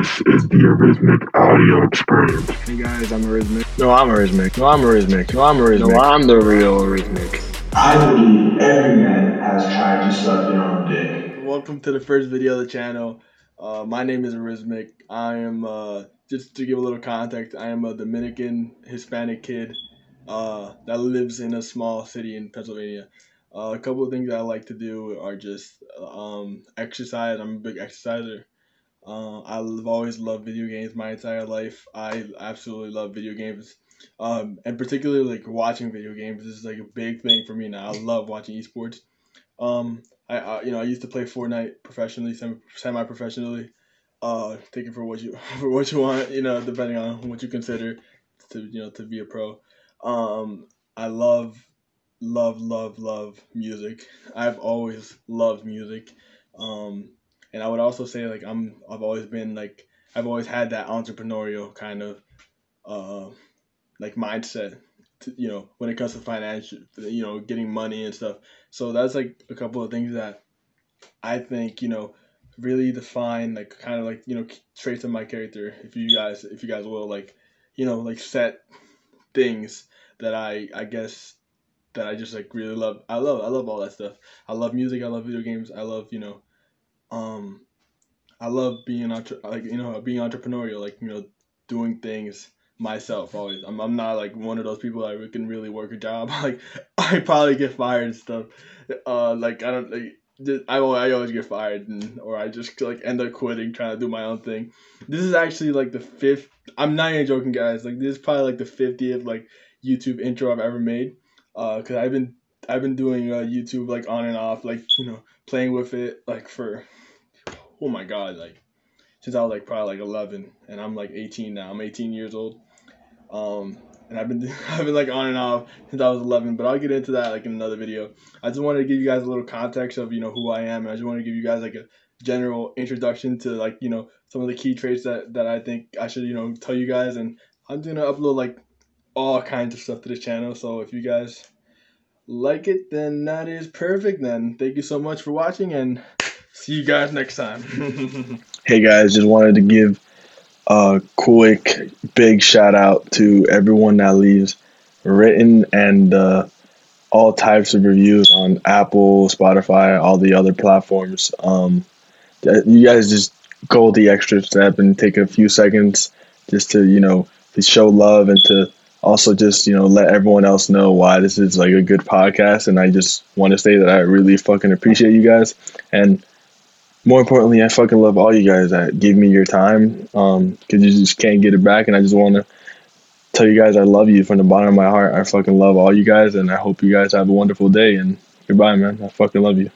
This is the Arismic audio experience. Hey guys, I'm Arismic. No, I'm Arismic. No, I'm Arismic. No, I'm Arismic. No, I'm the real Arismic. I believe every man has tried to suck their own dick. Welcome to the first video of the channel. Uh, my name is Arismic. I am, uh, just to give a little context, I am a Dominican Hispanic kid uh, that lives in a small city in Pennsylvania. Uh, a couple of things that I like to do are just um, exercise. I'm a big exerciser. Uh, I've always loved video games my entire life. I absolutely love video games, um, and particularly like watching video games. Is like a big thing for me now. I love watching esports. Um, I, I you know I used to play Fortnite professionally, semi professionally. Uh, take it for what you for what you want. You know, depending on what you consider to you know to be a pro. Um, I love love love love music. I've always loved music. Um, and I would also say like I'm I've always been like I've always had that entrepreneurial kind of uh like mindset to, you know when it comes to financial you know getting money and stuff. So that's like a couple of things that I think you know really define like kind of like you know traits of my character if you guys if you guys will like you know like set things that I I guess that I just like really love. I love I love all that stuff. I love music. I love video games. I love you know um, I love being entre- like you know being entrepreneurial, like you know doing things myself always. I'm I'm not like one of those people that can really work a job. like I probably get fired and stuff. Uh, like I don't like. I, I always get fired and or I just like end up quitting trying to do my own thing. This is actually like the fifth. I'm not even joking, guys. Like this is probably like the fiftieth like YouTube intro I've ever made. Uh, cause I've been I've been doing uh, YouTube like on and off, like you know playing with it like for oh my god, like since I was like probably like 11, and I'm like 18 now. I'm 18 years old. Um, and I've been I've been like on and off since I was 11, but I'll get into that like in another video. I just wanted to give you guys a little context of you know who I am, and I just want to give you guys like a general introduction to like you know some of the key traits that that I think I should you know tell you guys, and I'm gonna upload like all kinds of stuff to this channel. So if you guys like it, then that is perfect. Then thank you so much for watching and. See you guys next time. hey guys, just wanted to give a quick big shout out to everyone that leaves written and uh, all types of reviews on Apple, Spotify, all the other platforms. Um, you guys just go the extra step and take a few seconds just to you know to show love and to also just you know let everyone else know why this is like a good podcast and i just want to say that i really fucking appreciate you guys and more importantly, I fucking love all you guys that give me your time um, because you just can't get it back. And I just want to tell you guys I love you from the bottom of my heart. I fucking love all you guys, and I hope you guys have a wonderful day. And goodbye, man. I fucking love you.